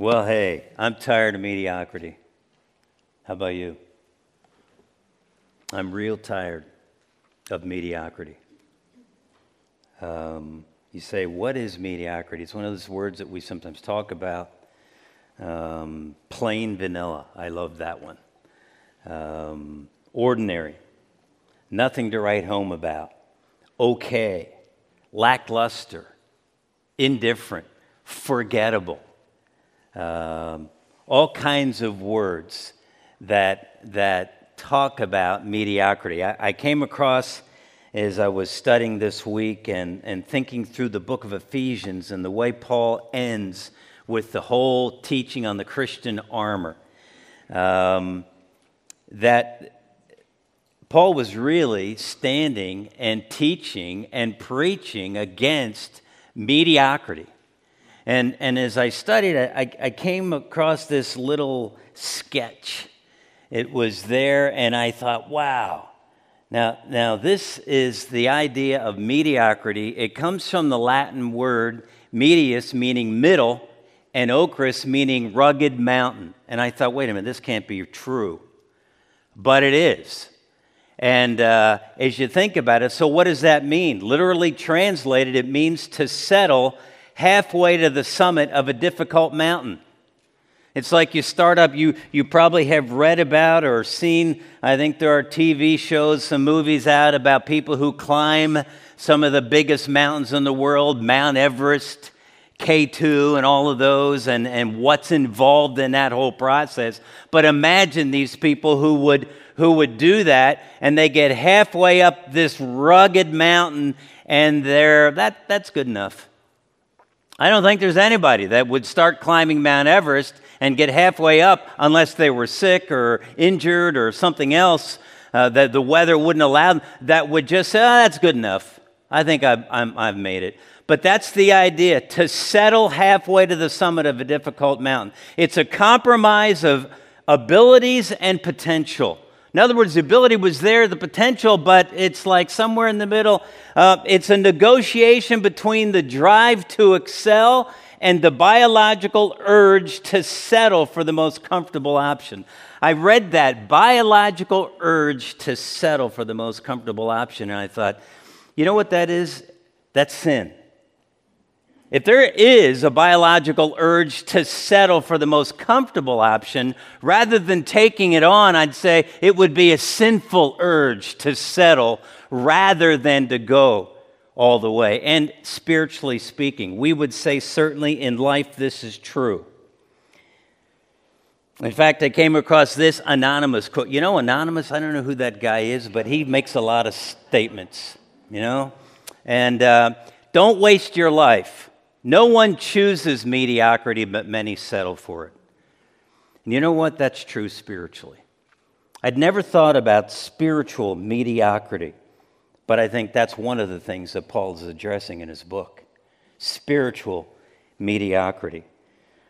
Well, hey, I'm tired of mediocrity. How about you? I'm real tired of mediocrity. Um, you say, What is mediocrity? It's one of those words that we sometimes talk about. Um, plain vanilla. I love that one. Um, ordinary. Nothing to write home about. Okay. Lackluster. Indifferent. Forgettable um, all kinds of words that, that talk about mediocrity. I, I, came across as I was studying this week and, and thinking through the book of Ephesians and the way Paul ends with the whole teaching on the Christian armor. Um, that Paul was really standing and teaching and preaching against mediocrity. And, and as I studied, I, I came across this little sketch. It was there, and I thought, wow. Now, now, this is the idea of mediocrity. It comes from the Latin word medius, meaning middle, and ocris, meaning rugged mountain. And I thought, wait a minute, this can't be true. But it is. And uh, as you think about it, so what does that mean? Literally translated, it means to settle halfway to the summit of a difficult mountain. It's like you start up, you, you probably have read about or seen, I think there are TV shows, some movies out about people who climb some of the biggest mountains in the world, Mount Everest, K2, and all of those, and, and what's involved in that whole process. But imagine these people who would, who would do that, and they get halfway up this rugged mountain, and they're, that, that's good enough. I don't think there's anybody that would start climbing Mount Everest and get halfway up unless they were sick or injured or something else uh, that the weather wouldn't allow them, that would just say, oh, that's good enough. I think I've, i have made it. But that's the idea to settle halfway to the summit of a difficult mountain. It's a compromise of abilities and potential. In other words, the ability was there, the potential, but it's like somewhere in the middle. Uh, it's a negotiation between the drive to excel and the biological urge to settle for the most comfortable option. I read that biological urge to settle for the most comfortable option, and I thought, you know what that is? That's sin. If there is a biological urge to settle for the most comfortable option, rather than taking it on, I'd say it would be a sinful urge to settle rather than to go all the way. And spiritually speaking, we would say certainly in life this is true. In fact, I came across this anonymous quote. You know, anonymous, I don't know who that guy is, but he makes a lot of statements, you know? And uh, don't waste your life no one chooses mediocrity, but many settle for it. And you know what? That's true spiritually. I'd never thought about spiritual mediocrity, but I think that's one of the things that Paul is addressing in his book spiritual mediocrity.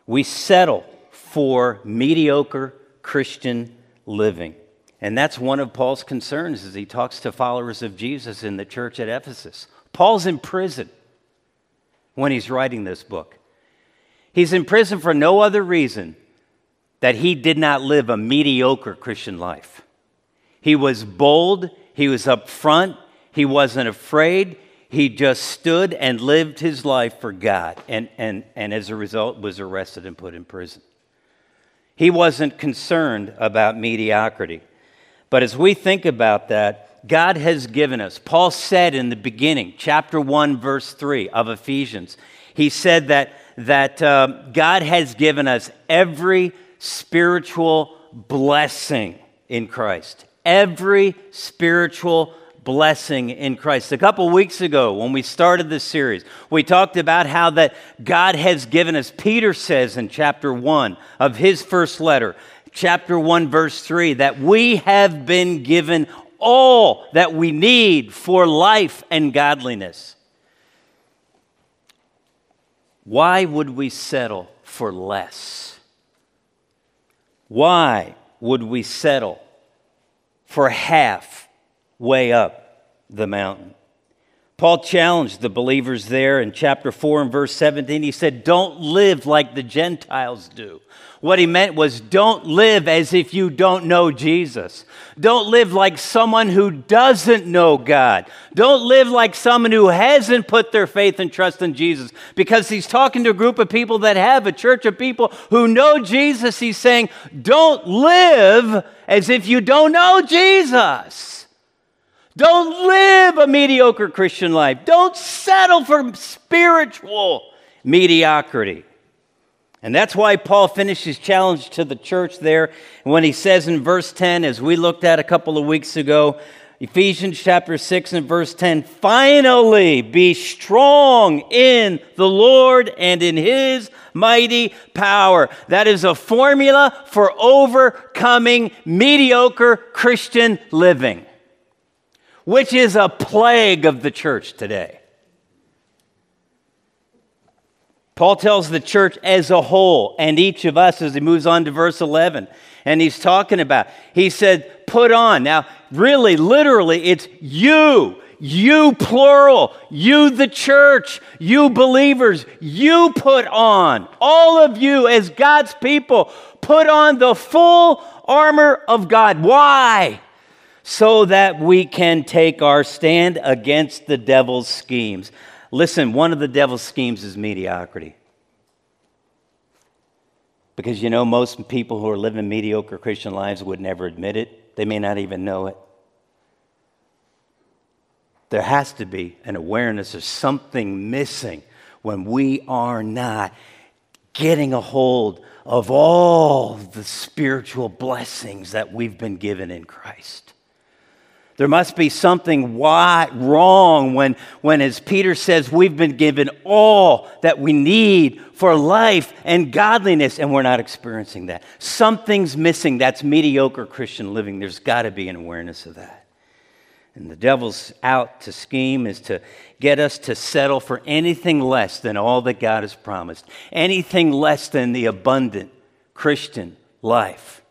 We settle for mediocre Christian living. And that's one of Paul's concerns as he talks to followers of Jesus in the church at Ephesus. Paul's in prison when he's writing this book. He's in prison for no other reason that he did not live a mediocre Christian life. He was bold, he was upfront, he wasn't afraid, he just stood and lived his life for God, and, and, and as a result was arrested and put in prison. He wasn't concerned about mediocrity. But as we think about that, God has given us. Paul said in the beginning, chapter 1, verse 3 of Ephesians, he said that, that uh, God has given us every spiritual blessing in Christ. Every spiritual blessing in Christ. A couple weeks ago, when we started this series, we talked about how that God has given us. Peter says in chapter 1 of his first letter, chapter 1, verse 3, that we have been given all that we need for life and godliness. Why would we settle for less? Why would we settle for half way up the mountain? Paul challenged the believers there in chapter 4 and verse 17. He said, Don't live like the Gentiles do. What he meant was don't live as if you don't know Jesus. Don't live like someone who doesn't know God. Don't live like someone who hasn't put their faith and trust in Jesus. Because he's talking to a group of people that have a church of people who know Jesus. He's saying, don't live as if you don't know Jesus. Don't live a mediocre Christian life. Don't settle for spiritual mediocrity. And that's why Paul finishes his challenge to the church there when he says in verse 10, as we looked at a couple of weeks ago, Ephesians chapter 6 and verse 10 finally be strong in the Lord and in his mighty power. That is a formula for overcoming mediocre Christian living, which is a plague of the church today. Paul tells the church as a whole and each of us as he moves on to verse 11. And he's talking about, he said, put on. Now, really, literally, it's you, you plural, you the church, you believers, you put on. All of you as God's people, put on the full armor of God. Why? So that we can take our stand against the devil's schemes. Listen, one of the devil's schemes is mediocrity. Because you know, most people who are living mediocre Christian lives would never admit it, they may not even know it. There has to be an awareness of something missing when we are not getting a hold of all the spiritual blessings that we've been given in Christ. There must be something why, wrong when, when, as Peter says, we've been given all that we need for life and godliness, and we're not experiencing that. Something's missing. That's mediocre Christian living. There's got to be an awareness of that. And the devil's out to scheme is to get us to settle for anything less than all that God has promised, anything less than the abundant Christian life.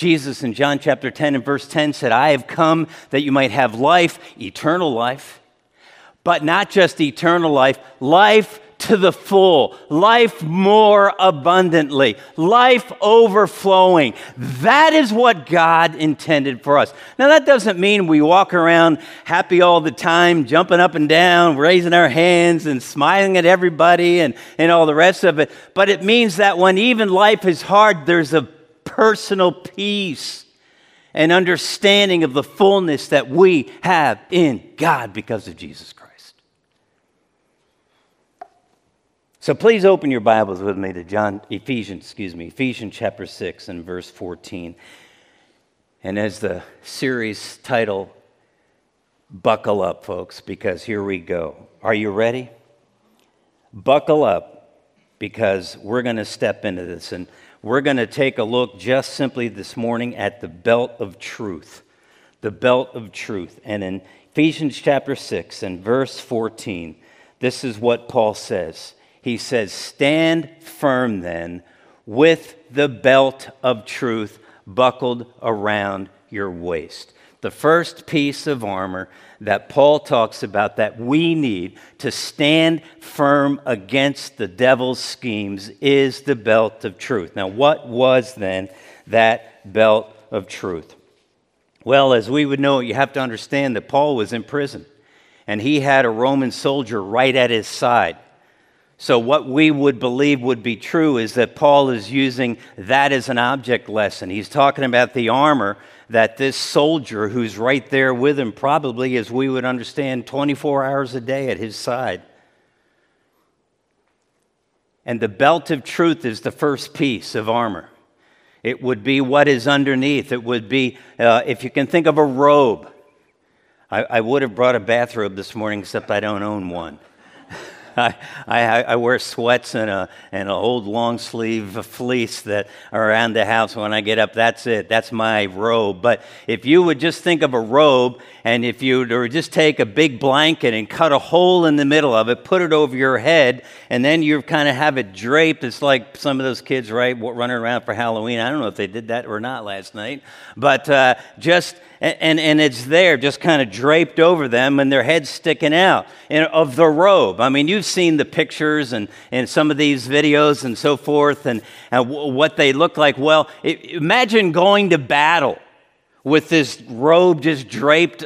Jesus in John chapter 10 and verse 10 said, I have come that you might have life, eternal life, but not just eternal life, life to the full, life more abundantly, life overflowing. That is what God intended for us. Now, that doesn't mean we walk around happy all the time, jumping up and down, raising our hands, and smiling at everybody and, and all the rest of it. But it means that when even life is hard, there's a personal peace and understanding of the fullness that we have in God because of Jesus Christ. So please open your Bibles with me to John Ephesians, excuse me, Ephesians chapter 6 and verse 14. And as the series title buckle up folks because here we go. Are you ready? Buckle up because we're going to step into this and we're going to take a look just simply this morning at the belt of truth. The belt of truth. And in Ephesians chapter 6 and verse 14, this is what Paul says. He says, Stand firm then with the belt of truth buckled around your waist. The first piece of armor that Paul talks about that we need to stand firm against the devil's schemes is the belt of truth. Now, what was then that belt of truth? Well, as we would know, you have to understand that Paul was in prison and he had a Roman soldier right at his side. So, what we would believe would be true is that Paul is using that as an object lesson. He's talking about the armor that this soldier who's right there with him, probably as we would understand, 24 hours a day at his side. And the belt of truth is the first piece of armor. It would be what is underneath. It would be, uh, if you can think of a robe. I, I would have brought a bathrobe this morning, except I don't own one. I, I, I, wear sweats and, a, and an old long sleeve fleece that are around the house when I get up. That's it. That's my robe. But if you would just think of a robe, and if you would just take a big blanket and cut a hole in the middle of it, put it over your head, and then you kind of have it draped. It's like some of those kids, right, running around for Halloween. I don't know if they did that or not last night. But uh, just and, and, and it's there just kind of draped over them and their heads sticking out of the robe. I mean, you've seen the pictures and, and some of these videos and so forth and, and w- what they look like. Well, it, imagine going to battle with this robe just draped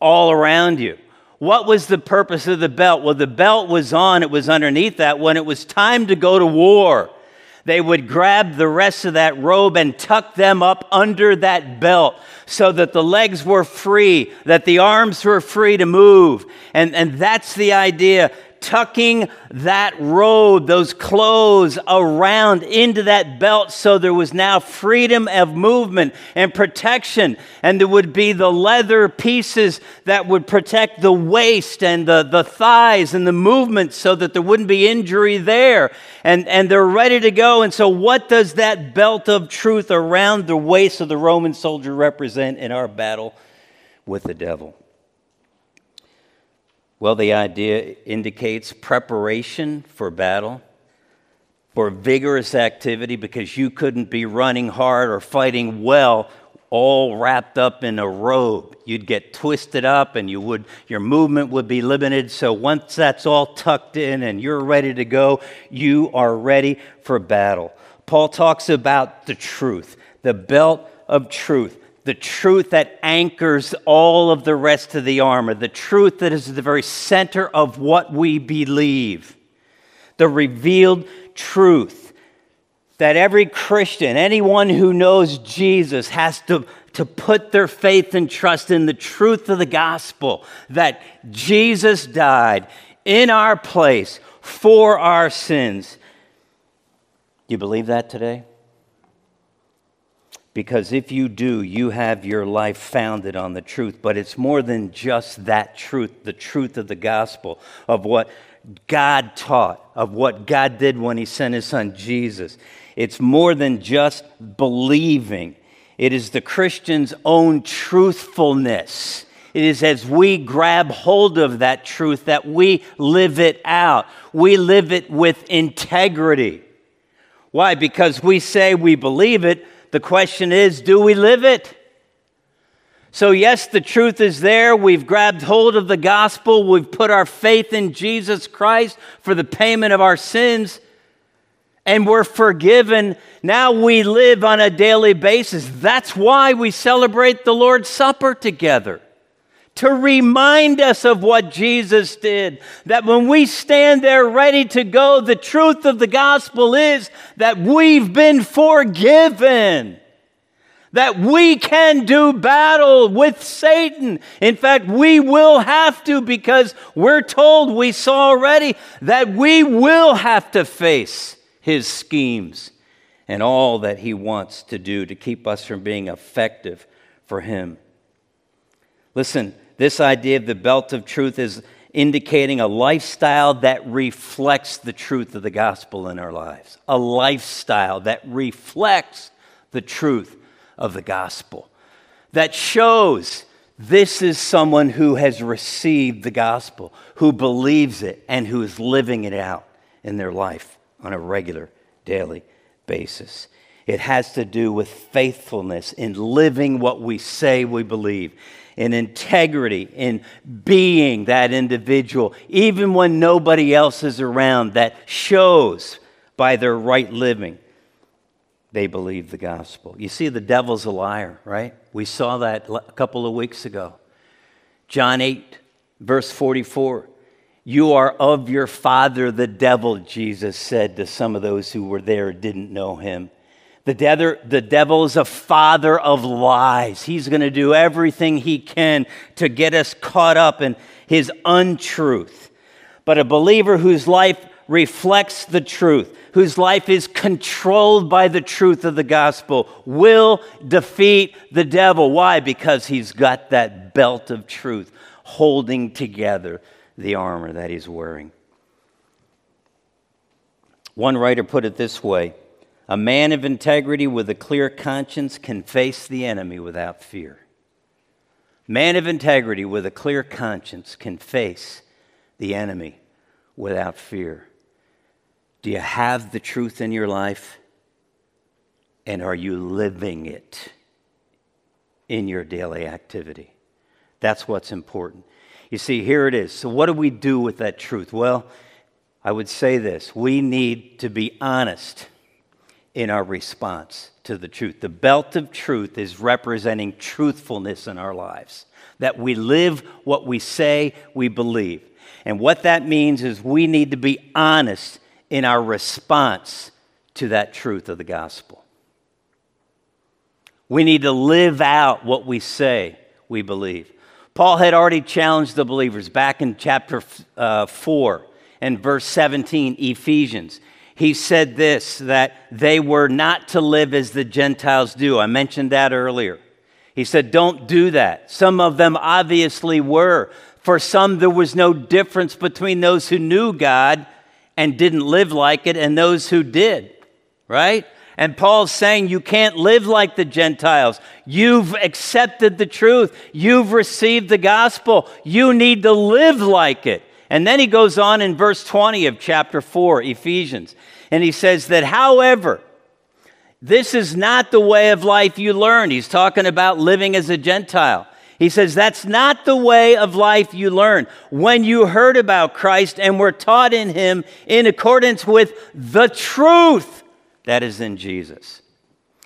all around you. What was the purpose of the belt? Well, the belt was on, it was underneath that. When it was time to go to war, they would grab the rest of that robe and tuck them up under that belt so that the legs were free, that the arms were free to move. And, and that's the idea tucking that robe, those clothes around into that belt so there was now freedom of movement and protection. And there would be the leather pieces that would protect the waist and the, the thighs and the movement so that there wouldn't be injury there. And, and they're ready to go. And so, what does that belt of truth around the waist of the Roman soldier represent in our battle with the devil? Well, the idea indicates preparation for battle, for vigorous activity, because you couldn't be running hard or fighting well all wrapped up in a robe. You'd get twisted up and you would your movement would be limited. So once that's all tucked in and you're ready to go, you are ready for battle. Paul talks about the truth, the belt of truth the truth that anchors all of the rest of the armor, the truth that is the very center of what we believe, the revealed truth that every Christian, anyone who knows Jesus, has to, to put their faith and trust in the truth of the gospel that Jesus died in our place for our sins. You believe that today? Because if you do, you have your life founded on the truth. But it's more than just that truth, the truth of the gospel, of what God taught, of what God did when He sent His Son Jesus. It's more than just believing, it is the Christian's own truthfulness. It is as we grab hold of that truth that we live it out. We live it with integrity. Why? Because we say we believe it the question is do we live it? So, yes, the truth is there. We've grabbed hold of the gospel. We've put our faith in Jesus Christ for the payment of our sins, and we're forgiven. Now we live on a daily basis. That's why we celebrate the Lord's Supper together to remind us of what Jesus did. That when we stand there ready to go, the truth of the gospel is that we've been forgiven. That we can do battle with Satan. In fact, we will have to because we're told, we saw already, that we will have to face his schemes and all that he wants to do to keep us from being effective for him. Listen, this idea of the belt of truth is indicating a lifestyle that reflects the truth of the gospel in our lives, a lifestyle that reflects the truth of the gospel, that shows this is someone who has received the gospel, who believes it, and who is living it out in their life on a regular, daily basis. It has to do with faithfulness in living what we say we believe in integrity, in being that individual, even when nobody else is around, that shows by their right living they believe the gospel. You see, the devil's a liar, right? We saw that a couple of weeks ago. John 8, verse 44. You are of your father, the devil, Jesus said to some of those who were there didn't know him. The, devil, the devil is a father of lies. He's going to do everything he can to get us caught up in his untruth. But a believer whose life reflects the truth, whose life is controlled by the truth of the gospel, will defeat the devil. Why? Because he's got that belt of truth holding together the armor that he's wearing. One writer put it this way a man of integrity with a clear conscience can face the enemy without fear. Man of integrity with a clear conscience can face the enemy without fear. Do you have the truth in your life? And are you living it in your daily activity. That's what's important. You see, here it is. So, what do we do with that truth? Well, I would say this we need to be honest in our response to the truth. The belt of truth is representing truthfulness in our lives, that we live what we say we believe. And what that means is we need to be honest in our response to that truth of the gospel. We need to live out what we say we believe. Paul had already challenged the believers back in chapter uh, 4 and verse 17, Ephesians. He said this that they were not to live as the Gentiles do. I mentioned that earlier. He said, Don't do that. Some of them obviously were. For some, there was no difference between those who knew God and didn't live like it and those who did, right? And Paul's saying you can't live like the Gentiles. You've accepted the truth. You've received the gospel. You need to live like it. And then he goes on in verse 20 of chapter 4, Ephesians, and he says that, however, this is not the way of life you learned. He's talking about living as a Gentile. He says, That's not the way of life you learned. When you heard about Christ and were taught in him in accordance with the truth that is in Jesus.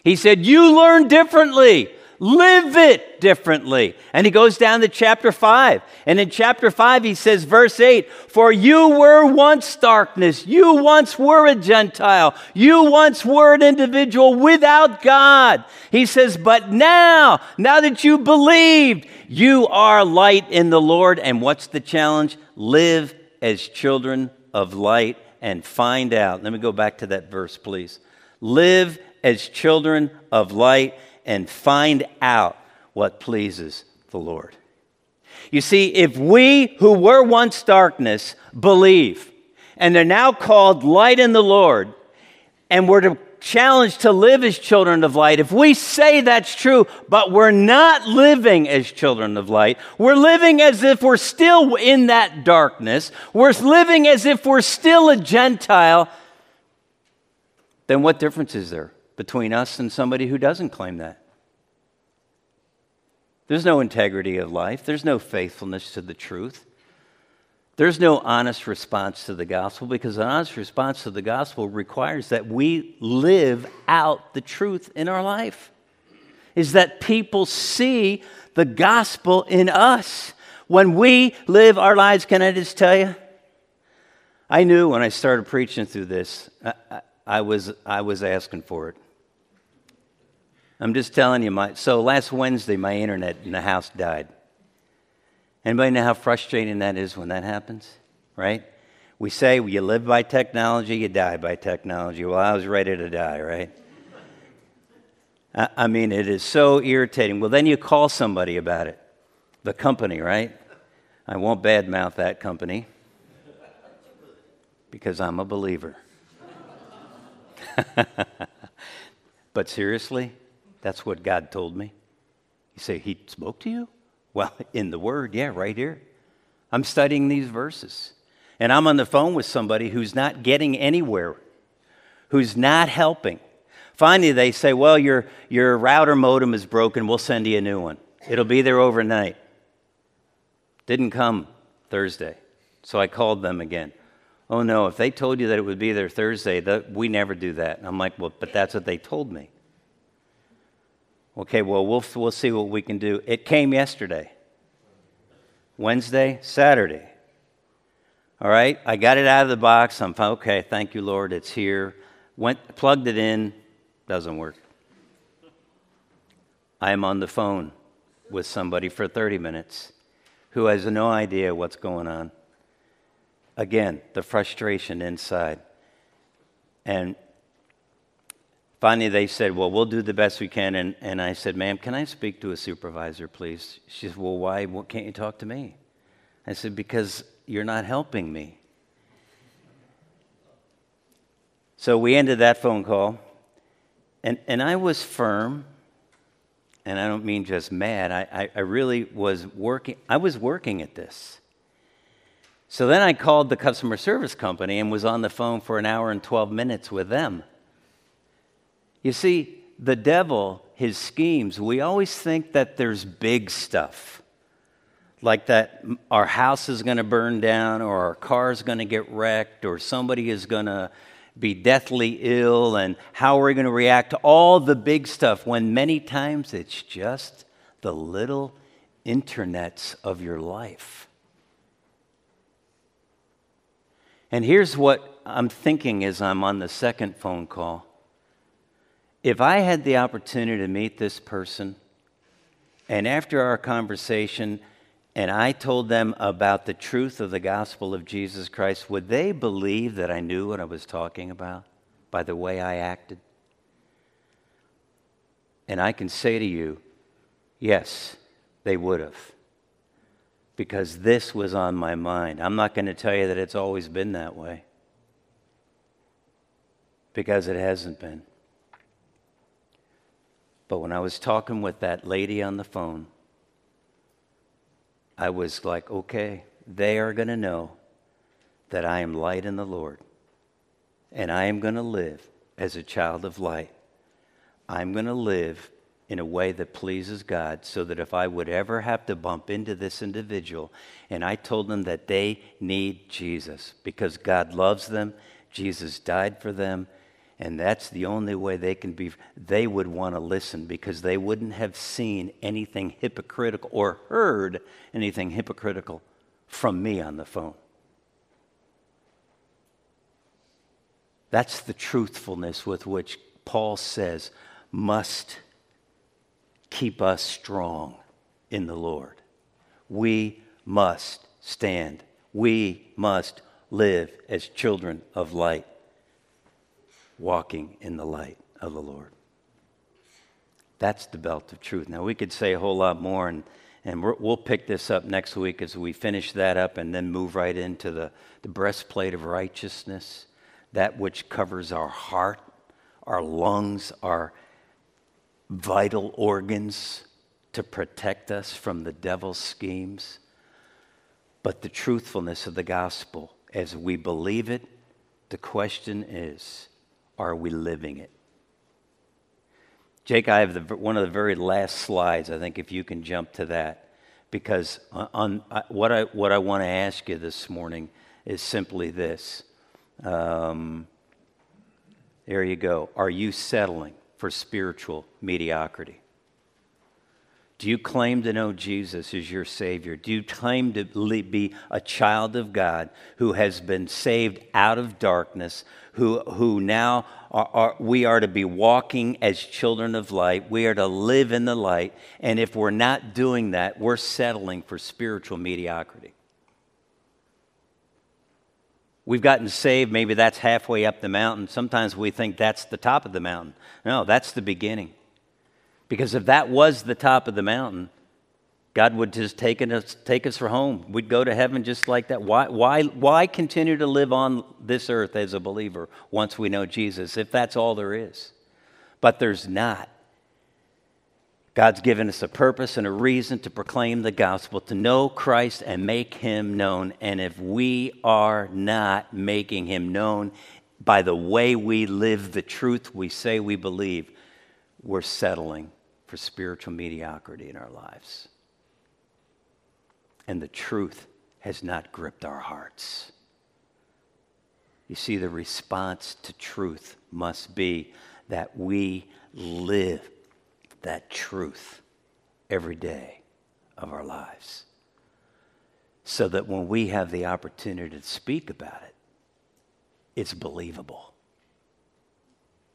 He said, You learn differently live it differently. And he goes down to chapter 5. And in chapter 5, he says, verse 8, For you were once darkness. You once were a Gentile. You once were an individual without God. He says, But now, now that you believed, you are light in the Lord. And what's the challenge? Live as children of light and find out. Let me go back to that verse, please. Live as children of light and find out what pleases the Lord. You see, if we who were once darkness believe and are now called light in the Lord, and we're to challenged to live as children of light, if we say that's true, but we're not living as children of light, we're living as if we're still in that darkness, we're living as if we're still a Gentile, then what difference is there? between us and somebody who doesn't claim that. There's no integrity of life, there's no faithfulness to the truth. There's no honest response to the gospel because an honest response to the gospel requires that we live out the truth in our life. Is that people see the gospel in us. When we live our lives, can I just tell you? I knew when I started preaching through this, I, I, I was, I was asking for it. I'm just telling you, my, so last Wednesday, my internet in the house died. Anybody know how frustrating that is when that happens? Right? We say well, you live by technology, you die by technology. Well, I was ready to die, right? I, I mean, it is so irritating. Well, then you call somebody about it, the company, right? I won't badmouth that company because I'm a believer. but seriously, that's what God told me. You say, He spoke to you? Well, in the Word, yeah, right here. I'm studying these verses. And I'm on the phone with somebody who's not getting anywhere, who's not helping. Finally, they say, Well, your, your router modem is broken. We'll send you a new one. It'll be there overnight. Didn't come Thursday. So I called them again. Oh, no, if they told you that it would be there Thursday, we never do that. And I'm like, Well, but that's what they told me. Okay, well, we'll, we'll see what we can do. It came yesterday, Wednesday, Saturday. All right, I got it out of the box. I'm okay, thank you, Lord, it's here. Went, plugged it in, doesn't work. I am on the phone with somebody for 30 minutes who has no idea what's going on. Again, the frustration inside. And Finally, they said, Well, we'll do the best we can. And, and I said, Ma'am, can I speak to a supervisor, please? She said, Well, why can't you talk to me? I said, Because you're not helping me. So we ended that phone call. And, and I was firm, and I don't mean just mad. I, I, I really was working. I was working at this. So then I called the customer service company and was on the phone for an hour and 12 minutes with them. You see, the devil, his schemes, we always think that there's big stuff. Like that our house is going to burn down, or our car is going to get wrecked, or somebody is going to be deathly ill, and how are we're going to react to all the big stuff when many times it's just the little internets of your life. And here's what I'm thinking as I'm on the second phone call. If I had the opportunity to meet this person, and after our conversation, and I told them about the truth of the gospel of Jesus Christ, would they believe that I knew what I was talking about by the way I acted? And I can say to you, yes, they would have. Because this was on my mind. I'm not going to tell you that it's always been that way. Because it hasn't been. But when I was talking with that lady on the phone, I was like, okay, they are going to know that I am light in the Lord. And I am going to live as a child of light. I'm going to live in a way that pleases God so that if I would ever have to bump into this individual and I told them that they need Jesus because God loves them, Jesus died for them, and that's the only way they can be, they would want to listen because they wouldn't have seen anything hypocritical or heard anything hypocritical from me on the phone. That's the truthfulness with which Paul says must keep us strong in the Lord. We must stand. We must live as children of light, walking in the light of the Lord. That's the belt of truth. Now, we could say a whole lot more, and, and we will pick this up next week as we finish that up and then move right into the, the breastplate of righteousness, that which covers our heart, our lungs, our vital organs to protect us from the devil's schemes, but the truthfulness of the gospel. As we believe it, the question is are we living it? Jake, I have the, one of the very last slides. I think if you can jump to that, because on, on what I what I want to ask you this morning is simply this. Um, there you go. Are you settling? for spiritual mediocrity? Do you claim to know Jesus as your Savior? Do you claim to be a child of God who has been saved out of darkness, who, who now are, are, we are to be walking as children of light? We are to live in the light. And if we're not doing that, we're settling for spiritual mediocrity. We've gotten saved, maybe that's halfway up the mountain. Sometimes we think that's the top of the mountain. No, that's the beginning. Because if that was the top of the mountain, God would just take us, take us for home. We'd go to heaven just like that. Why, why, why continue to live on this earth as a believer once we know Jesus, if that's all there is? But there's not. God's given us a purpose and a reason to proclaim the gospel, to know Christ and make him known. And if we are not making him known by the way we live the truth we say we believe, we're settling for spiritual mediocrity in our lives. And the truth has not gripped our hearts. You see, the response to truth must be that we live that truth every day of our lives. So that when we have the opportunity to speak about it, it's believable.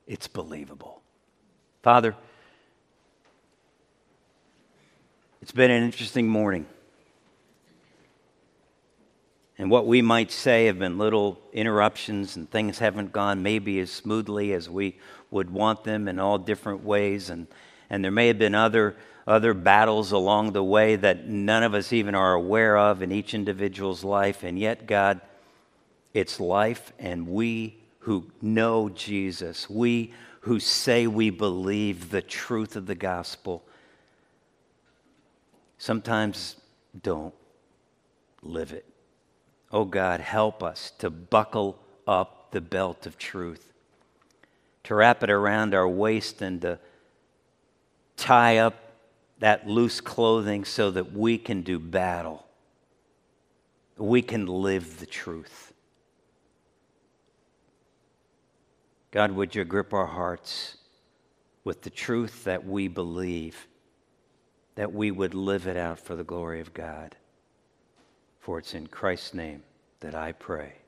It's believable. Father, it's been an interesting morning. And what we might say have been little interruptions and things haven't gone maybe as smoothly as we would want them in all different ways. And and there may have been other, other battles along the way that none of us even are aware of in each individual's life. And yet, God, it's life, and we who know Jesus, we who say we believe the truth of the gospel, sometimes don't live it. Oh God, help us to buckle up the belt of truth, to wrap it around our waist and to tie up that loose clothing so that we can do battle. We can live the truth. God, would you grip our hearts with the truth that we believe, that we would live it out for the glory of God? For it's in Christ's name that I pray.